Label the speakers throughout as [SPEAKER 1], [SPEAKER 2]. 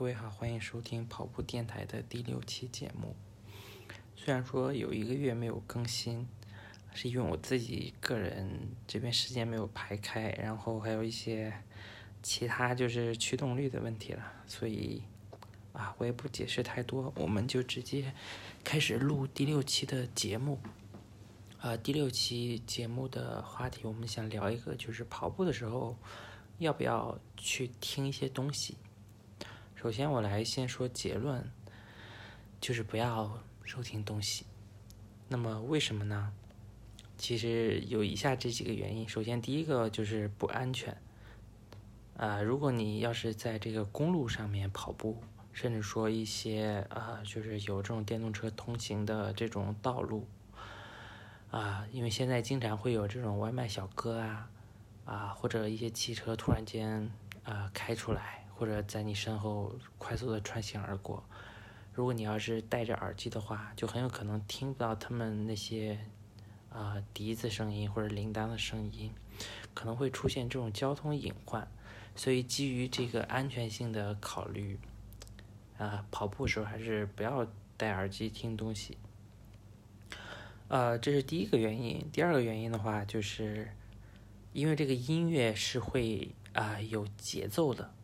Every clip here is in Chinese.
[SPEAKER 1] 各位好，欢迎收听跑步电台的第六期节目。虽然说有一个月没有更新，是因为我自己个人这边时间没有排开，然后还有一些其他就是驱动力的问题了，所以啊，我也不解释太多，我们就直接开始录第六期的节目。呃，第六期节目的话题，我们想聊一个，就是跑步的时候要不要去听一些东西。首先，我来先说结论，就是不要收听东西。那么为什么呢？其实有以下这几个原因。首先，第一个就是不安全。啊，如果你要是在这个公路上面跑步，甚至说一些啊，就是有这种电动车通行的这种道路，啊，因为现在经常会有这种外卖小哥啊，啊，或者一些汽车突然间啊开出来。或者在你身后快速的穿行而过，如果你要是戴着耳机的话，就很有可能听不到他们那些啊笛子声音或者铃铛的声音，可能会出现这种交通隐患。所以基于这个安全性的考虑，啊，跑步的时候还是不要戴耳机听东西。呃，这是第一个原因。第二个原因的话，就是因为这个音乐是会啊有节奏的。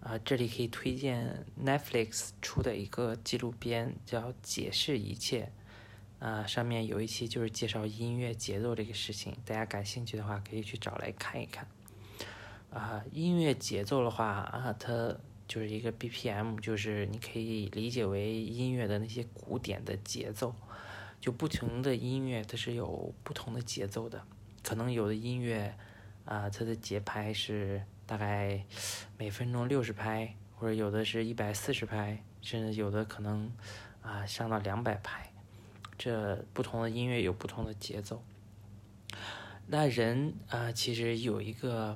[SPEAKER 1] 啊，这里可以推荐 Netflix 出的一个纪录片，叫《解释一切》。啊，上面有一期就是介绍音乐节奏这个事情，大家感兴趣的话可以去找来看一看。啊，音乐节奏的话啊，它就是一个 BPM，就是你可以理解为音乐的那些古典的节奏。就不同的音乐它是有不同的节奏的，可能有的音乐啊，它的节拍是。大概每分钟六十拍，或者有的是一百四十拍，甚至有的可能啊上到两百拍。这不同的音乐有不同的节奏。那人啊，其实有一个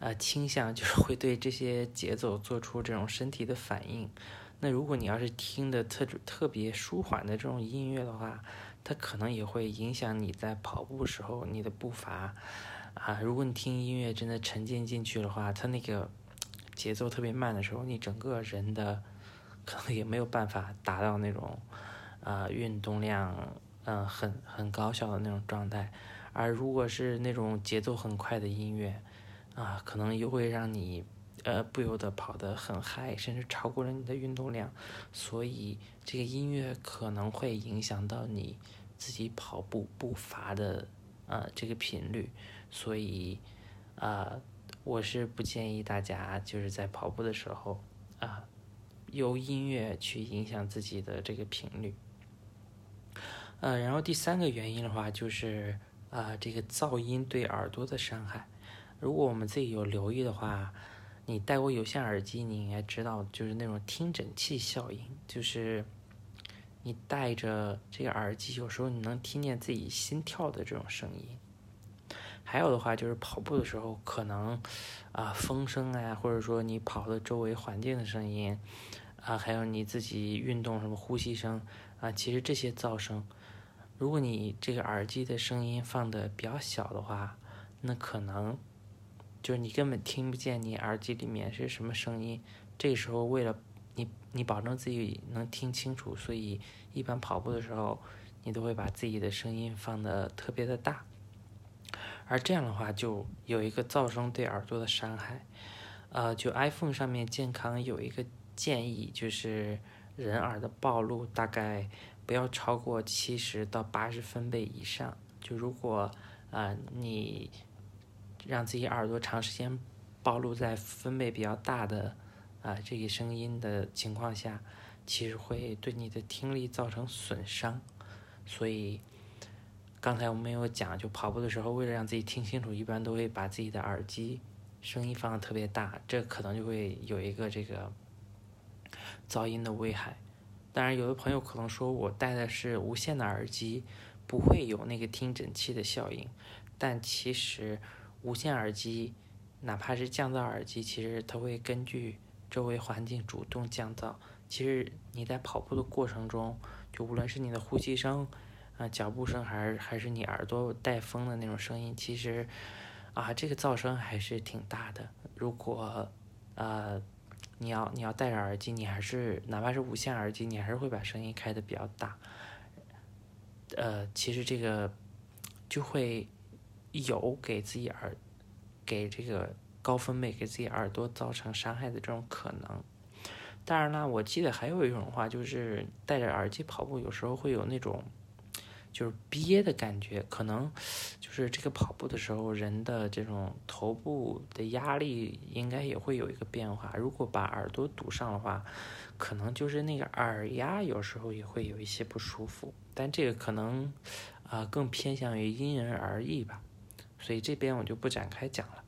[SPEAKER 1] 啊倾向，就是会对这些节奏做出这种身体的反应。那如果你要是听的特特别舒缓的这种音乐的话，它可能也会影响你在跑步时候你的步伐。啊，如果你听音乐真的沉浸进去的话，它那个节奏特别慢的时候，你整个人的可能也没有办法达到那种啊运动量嗯很很高效的那种状态。而如果是那种节奏很快的音乐啊，可能又会让你呃不由得跑得很嗨，甚至超过了你的运动量。所以这个音乐可能会影响到你自己跑步步伐的啊这个频率。所以，啊，我是不建议大家就是在跑步的时候啊，由音乐去影响自己的这个频率。呃，然后第三个原因的话，就是啊，这个噪音对耳朵的伤害。如果我们自己有留意的话，你戴过有线耳机，你应该知道，就是那种听诊器效应，就是你戴着这个耳机，有时候你能听见自己心跳的这种声音。还有的话就是跑步的时候，可能啊风声啊，或者说你跑的周围环境的声音啊，还有你自己运动什么呼吸声啊，其实这些噪声，如果你这个耳机的声音放的比较小的话，那可能就是你根本听不见你耳机里面是什么声音。这个时候为了你你保证自己能听清楚，所以一般跑步的时候，你都会把自己的声音放的特别的大。而这样的话，就有一个噪声对耳朵的伤害。呃，就 iPhone 上面健康有一个建议，就是人耳的暴露大概不要超过七十到八十分贝以上。就如果啊你让自己耳朵长时间暴露在分贝比较大的啊这个声音的情况下，其实会对你的听力造成损伤。所以。刚才我们有讲，就跑步的时候，为了让自己听清楚，一般都会把自己的耳机声音放的特别大，这可能就会有一个这个噪音的危害。当然，有的朋友可能说我戴的是无线的耳机，不会有那个听诊器的效应。但其实无线耳机，哪怕是降噪耳机，其实它会根据周围环境主动降噪。其实你在跑步的过程中，就无论是你的呼吸声，啊，脚步声还是还是你耳朵带风的那种声音，其实，啊，这个噪声还是挺大的。如果，呃，你要你要戴着耳机，你还是哪怕是无线耳机，你还是会把声音开的比较大。呃，其实这个就会有给自己耳给这个高分贝给自己耳朵造成伤害的这种可能。当然了，我记得还有一种话，就是戴着耳机跑步，有时候会有那种就是憋的感觉，可能就是这个跑步的时候，人的这种头部的压力应该也会有一个变化。如果把耳朵堵上的话，可能就是那个耳压有时候也会有一些不舒服。但这个可能啊更偏向于因人而异吧，所以这边我就不展开讲了。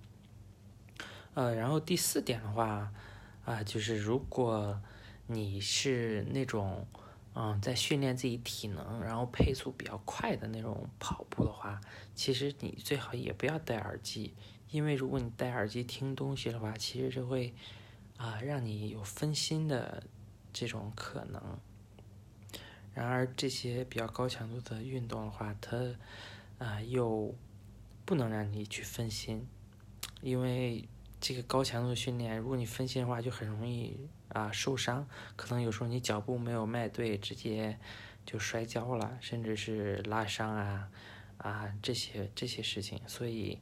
[SPEAKER 1] 呃，然后第四点的话。啊，就是如果你是那种，嗯，在训练自己体能，然后配速比较快的那种跑步的话，其实你最好也不要戴耳机，因为如果你戴耳机听东西的话，其实就会啊让你有分心的这种可能。然而这些比较高强度的运动的话，它啊又不能让你去分心，因为。这个高强度训练，如果你分心的话，就很容易啊受伤。可能有时候你脚步没有迈对，直接就摔跤了，甚至是拉伤啊啊这些这些事情。所以，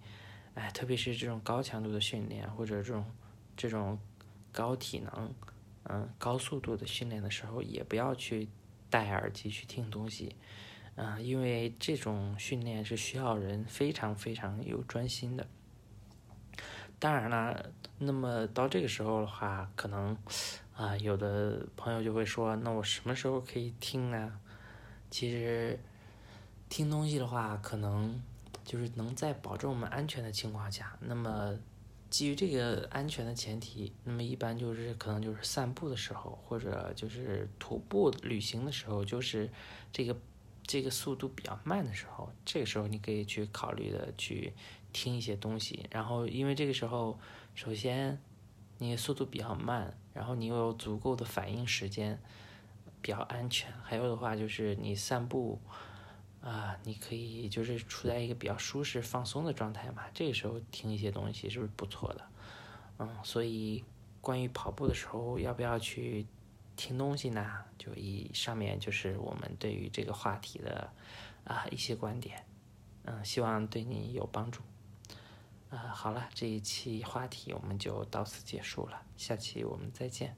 [SPEAKER 1] 哎，特别是这种高强度的训练或者这种这种高体能、嗯高速度的训练的时候，也不要去戴耳机去听东西，嗯，因为这种训练是需要人非常非常有专心的。当然了，那么到这个时候的话，可能啊，有的朋友就会说，那我什么时候可以听呢？其实听东西的话，可能就是能在保证我们安全的情况下。那么基于这个安全的前提，那么一般就是可能就是散步的时候，或者就是徒步旅行的时候，就是这个这个速度比较慢的时候，这个时候你可以去考虑的去。听一些东西，然后因为这个时候，首先你速度比较慢，然后你又有足够的反应时间，比较安全。还有的话就是你散步，啊，你可以就是处在一个比较舒适放松的状态嘛。这个时候听一些东西是不是不错的？嗯，所以关于跑步的时候要不要去听东西呢？就以上面就是我们对于这个话题的啊一些观点，嗯，希望对你有帮助。啊，好了，这一期话题我们就到此结束了，下期我们再见。